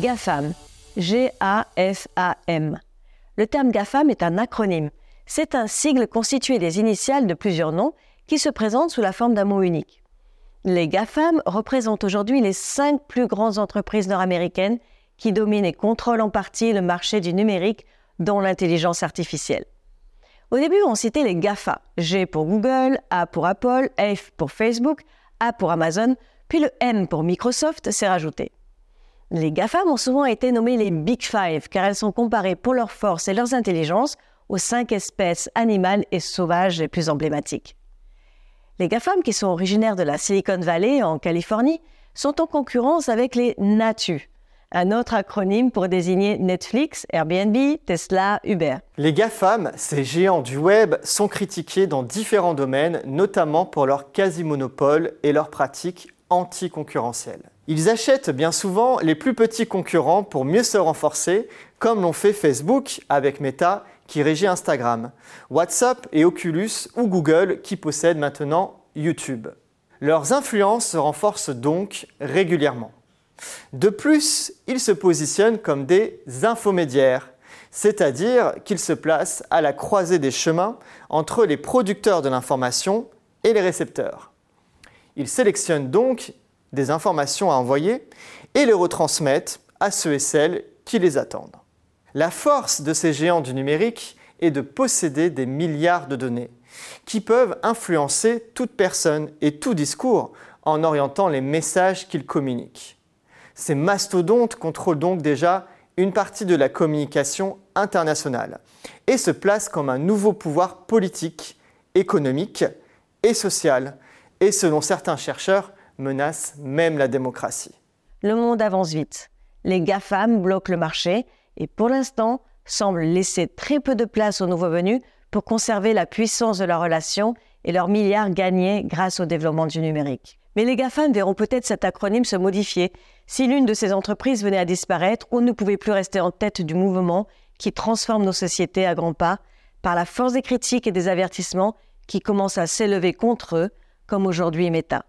GAFAM, G-A-F-A-M. Le terme GAFAM est un acronyme. C'est un sigle constitué des initiales de plusieurs noms qui se présentent sous la forme d'un mot unique. Les GAFAM représentent aujourd'hui les cinq plus grandes entreprises nord-américaines qui dominent et contrôlent en partie le marché du numérique, dont l'intelligence artificielle. Au début, on citait les GAFA, G pour Google, A pour Apple, F pour Facebook, A pour Amazon, puis le M pour Microsoft s'est rajouté. Les GAFAM ont souvent été nommées les Big Five car elles sont comparées pour leur force et leurs intelligences aux cinq espèces animales et sauvages les plus emblématiques. Les GAFAM, qui sont originaires de la Silicon Valley en Californie, sont en concurrence avec les NATU, un autre acronyme pour désigner Netflix, Airbnb, Tesla, Uber. Les GAFAM, ces géants du web, sont critiqués dans différents domaines, notamment pour leur quasi-monopole et leurs pratiques anticoncurrentielles. Ils achètent bien souvent les plus petits concurrents pour mieux se renforcer, comme l'ont fait Facebook avec Meta qui régit Instagram, WhatsApp et Oculus ou Google qui possèdent maintenant YouTube. Leurs influences se renforcent donc régulièrement. De plus, ils se positionnent comme des infomédiaires, c'est-à-dire qu'ils se placent à la croisée des chemins entre les producteurs de l'information et les récepteurs. Ils sélectionnent donc des informations à envoyer et les retransmettent à ceux et celles qui les attendent. La force de ces géants du numérique est de posséder des milliards de données qui peuvent influencer toute personne et tout discours en orientant les messages qu'ils communiquent. Ces mastodontes contrôlent donc déjà une partie de la communication internationale et se placent comme un nouveau pouvoir politique, économique et social, et selon certains chercheurs, menace même la démocratie. Le monde avance vite. Les GAFAM bloquent le marché et pour l'instant semblent laisser très peu de place aux nouveaux venus pour conserver la puissance de leur relation et leurs milliards gagnés grâce au développement du numérique. Mais les GAFAM verront peut-être cet acronyme se modifier si l'une de ces entreprises venait à disparaître ou ne pouvait plus rester en tête du mouvement qui transforme nos sociétés à grands pas par la force des critiques et des avertissements qui commencent à s'élever contre eux, comme aujourd'hui Meta.